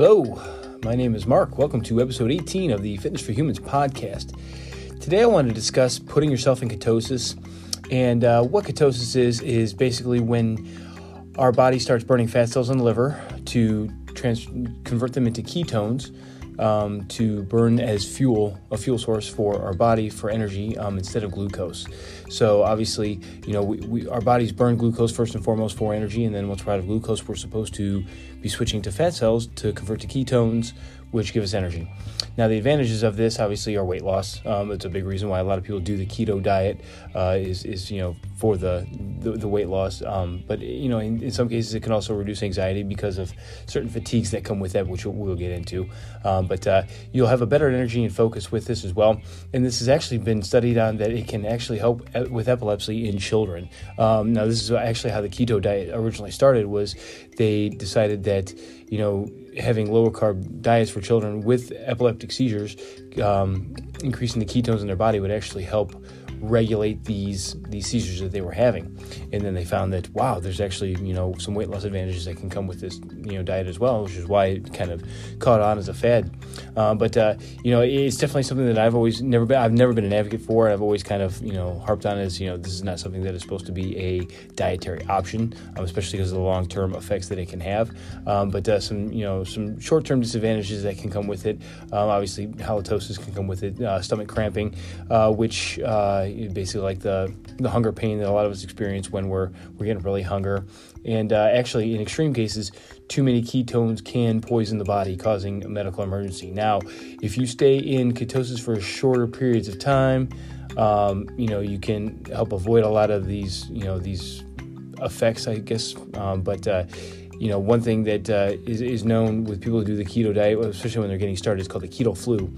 Hello, my name is Mark. Welcome to episode 18 of the Fitness for Humans podcast. Today I want to discuss putting yourself in ketosis. And uh, what ketosis is, is basically when our body starts burning fat cells in the liver to trans- convert them into ketones um, to burn as fuel, a fuel source for our body for energy um, instead of glucose. So obviously, you know, we, we, our bodies burn glucose first and foremost for energy, and then once we're out of glucose, we're supposed to be switching to fat cells to convert to ketones, which give us energy. Now, the advantages of this obviously are weight loss. Um, it's a big reason why a lot of people do the keto diet. Uh, is is you know for the the, the weight loss. Um, but you know, in, in, some cases, it can also reduce anxiety because of certain fatigues that come with that, which we'll, get into. Um, but uh, you'll have a better energy and focus with this as well. And this has actually been studied on that it can actually help with epilepsy in children. Um, now, this is actually how the keto diet originally started. Was they decided that you know having lower carb diets for children with epileptic seizures, um, increasing the ketones in their body would actually help regulate these these seizures that they were having. And then they found that wow, there's actually you know some weight loss advantages that can come with this you know diet as well, which is why it kind of caught on as a fad. Uh, but uh, you know it's definitely something that I've always never been I've never been an advocate for. I've always kind of you know harped on as you know this is not something that is supposed to be a dietary option, um, especially because of the long term effects that it can have. Um, but uh, some you know some short term disadvantages that can come with it. Um, obviously halitosis can come with it, uh, stomach cramping, uh, which uh, basically like the the hunger pain that a lot of us experience when we're we're getting really hunger, and uh, actually in extreme cases, too many ketones can poison the body, causing a medical emergency. Now, if you stay in ketosis for shorter periods of time, um, you know you can help avoid a lot of these you know these effects, I guess. Um, but uh, you know, one thing that uh, is is known with people who do the keto diet, especially when they're getting started, is called the keto flu.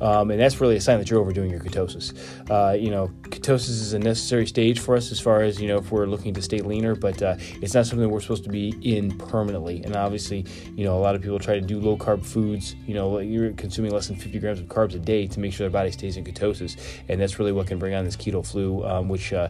Um, and that's really a sign that you're overdoing your ketosis. Uh, you know, ketosis is a necessary stage for us as far as, you know, if we're looking to stay leaner, but uh, it's not something we're supposed to be in permanently. And obviously, you know, a lot of people try to do low carb foods, you know, you're consuming less than 50 grams of carbs a day to make sure their body stays in ketosis. And that's really what can bring on this keto flu, um, which, uh,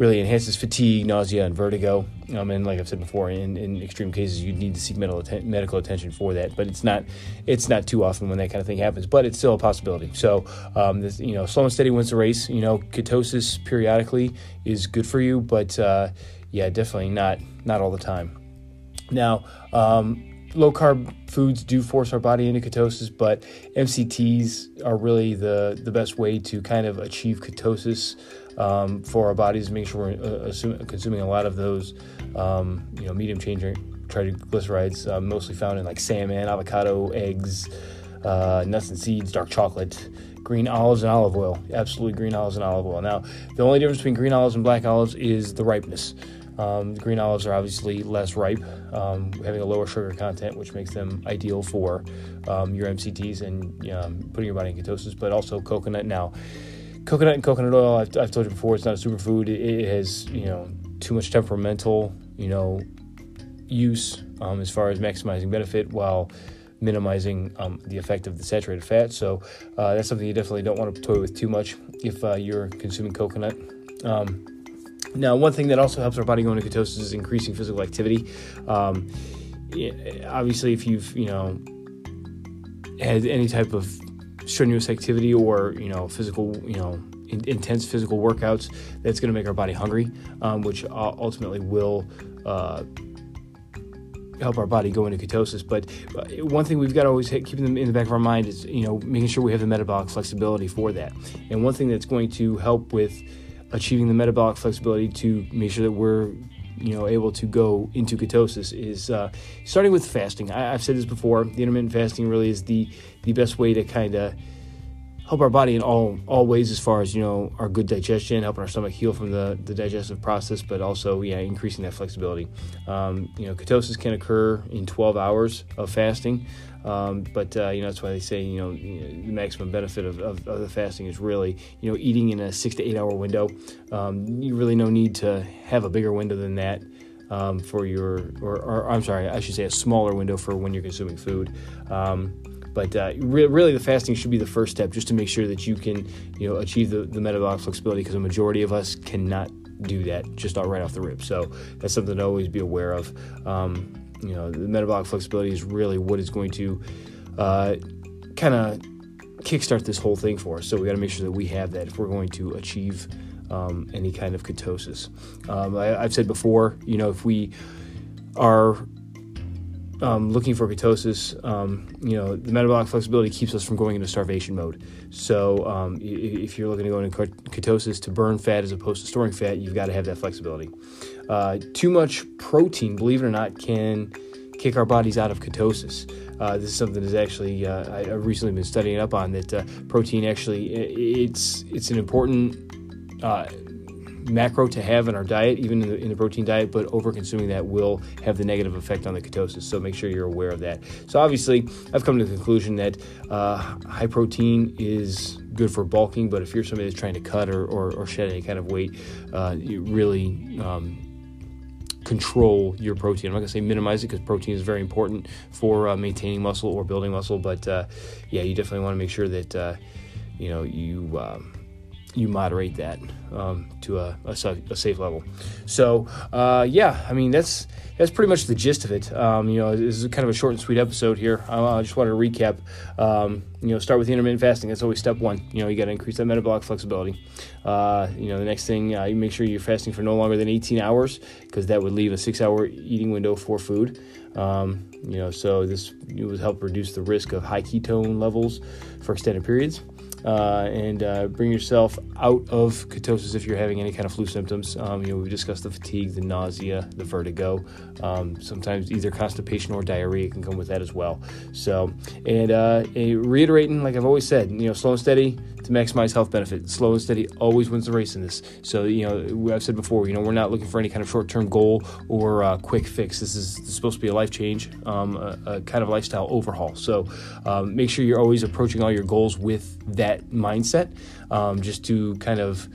really enhances fatigue, nausea, and vertigo. Um, and like I've said before, in, in extreme cases, you need to seek medical, atten- medical attention for that. But it's not it's not too often when that kind of thing happens. But it's still possibility. So um, this, you know, slow and steady wins the race. You know, ketosis periodically is good for you, but uh, yeah, definitely not not all the time. Now. Um, low carb foods do force our body into ketosis, but MCTs are really the, the best way to kind of achieve ketosis um, for our bodies, make sure we're uh, assuming, consuming a lot of those, um, you know, medium chain triglycerides, uh, mostly found in like salmon, avocado, eggs, uh, nuts and seeds, dark chocolate, green olives and olive oil. Absolutely, green olives and olive oil. Now, the only difference between green olives and black olives is the ripeness. Um, the green olives are obviously less ripe, um, having a lower sugar content, which makes them ideal for um, your MCTs and um, putting your body in ketosis, but also coconut. Now, coconut and coconut oil, I've, I've told you before, it's not a superfood. It, it has, you know, too much temperamental, you know, use um, as far as maximizing benefit while minimizing um, the effect of the saturated fat. So uh, that's something you definitely don't want to toy with too much if uh, you're consuming coconut. Um, now, one thing that also helps our body go into ketosis is increasing physical activity. Um, obviously, if you've you know had any type of strenuous activity or you know physical you know in, intense physical workouts that's going to make our body hungry um, which ultimately will uh, help our body go into ketosis but uh, one thing we've got to always keep them in the back of our mind is you know making sure we have the metabolic flexibility for that and one thing that's going to help with achieving the metabolic flexibility to make sure that we're you know able to go into ketosis is uh, starting with fasting. I, have said this before. The intermittent fasting really is the the best way to kind of help our body in all all ways as far as you know our good digestion, helping our stomach heal from the, the digestive process, but also yeah increasing that flexibility. Um, you know, ketosis can occur in 12 hours of fasting. Um, but uh, you know that's why they say you know, the maximum benefit of, of, of, the fasting is really you know eating in a six to eight hour window. Um, you really no need to have a bigger window than that. Um, for your, or, or, I'm sorry, I should say a smaller window for when you're consuming food. But uh, re- really, the fasting should be the first step, just to make sure that you can, you know, achieve the, the metabolic flexibility. Because a majority of us cannot do that just right off the rip. So that's something to always be aware of. Um, you know, the metabolic flexibility is really what is going to uh, kind of kickstart this whole thing for us. So we got to make sure that we have that if we're going to achieve um, any kind of ketosis. Um, I, have said before, you know, if we are um, looking for ketosis, um, you know, the metabolic flexibility keeps us from going into starvation mode. So, um, if you're looking to go into ketosis to burn fat as opposed to storing fat, you've got to have that flexibility. Uh, too much protein, believe it or not, can kick our bodies out of ketosis. Uh, this is something that's actually uh, I, have recently been studying up on that uh, protein actually it's it's an important uh, macro to have in our diet, even in the, in the, protein diet, but over consuming that will have the negative effect on the ketosis. So make sure you're aware of that. So obviously, I've come to the conclusion that uh, high protein is good for bulking, but if you're somebody that's trying to cut or, or, or shed any kind of weight, uh, you really um, control your protein. I'm not to say minimize it because protein is very important for uh, maintaining muscle or building muscle, but uh, yeah, you definitely want to make sure that uh, you know you. Um, you moderate that um, to a, a, a, safe level. So uh, yeah, I mean that's that's pretty much the gist of it. Um, you know, this is kind of a short and sweet episode here. I, I just wanted to recap. Um, you know, start with intermittent fasting. That's always step one. You know, you got to increase that metabolic flexibility. Uh, you know, the next thing, uh, you make sure you're fasting for no longer than 18 hours because that would leave a six-hour eating window for food. Um, you know, so this would help reduce the risk of high ketone levels for extended periods uh, and uh, bring yourself out of ketosis if you're having any kind of flu symptoms. Um, you know, we've discussed the fatigue, the nausea, the vertigo. Um, sometimes either constipation or diarrhea can come with that as well. So, and, uh, and reiterating, like I've always said, you know, slow and steady to maximize health benefit. Slow and steady always wins the race in this. So, you know, I've said before, you know, we're not looking for any kind of short-term goal or uh, quick fix. This is, this is, supposed to be a life change, um, a, a, kind of lifestyle overhaul. So, um, make sure you're always approaching all your goals with that mindset, um, just to kind of.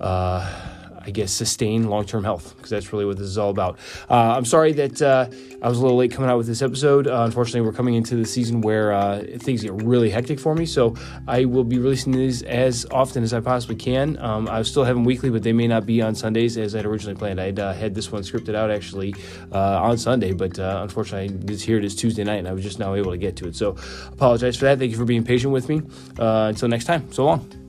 Uh, I guess, sustain long term health because that's really what this is all about. Uh, I'm sorry that uh, I was a little late coming out with this episode. Uh, unfortunately, we're coming into the season where uh, things get really hectic for me, so I will be releasing these as often as I possibly can. Um, I still have them weekly, but they may not be on Sundays as I'd originally planned. I'd uh, had this one scripted out actually uh, on Sunday, but unfortunately, this here it is Tuesday night, and I was just now able to get to it. So, apologize for that. Thank you for being patient with me. until next time, so long.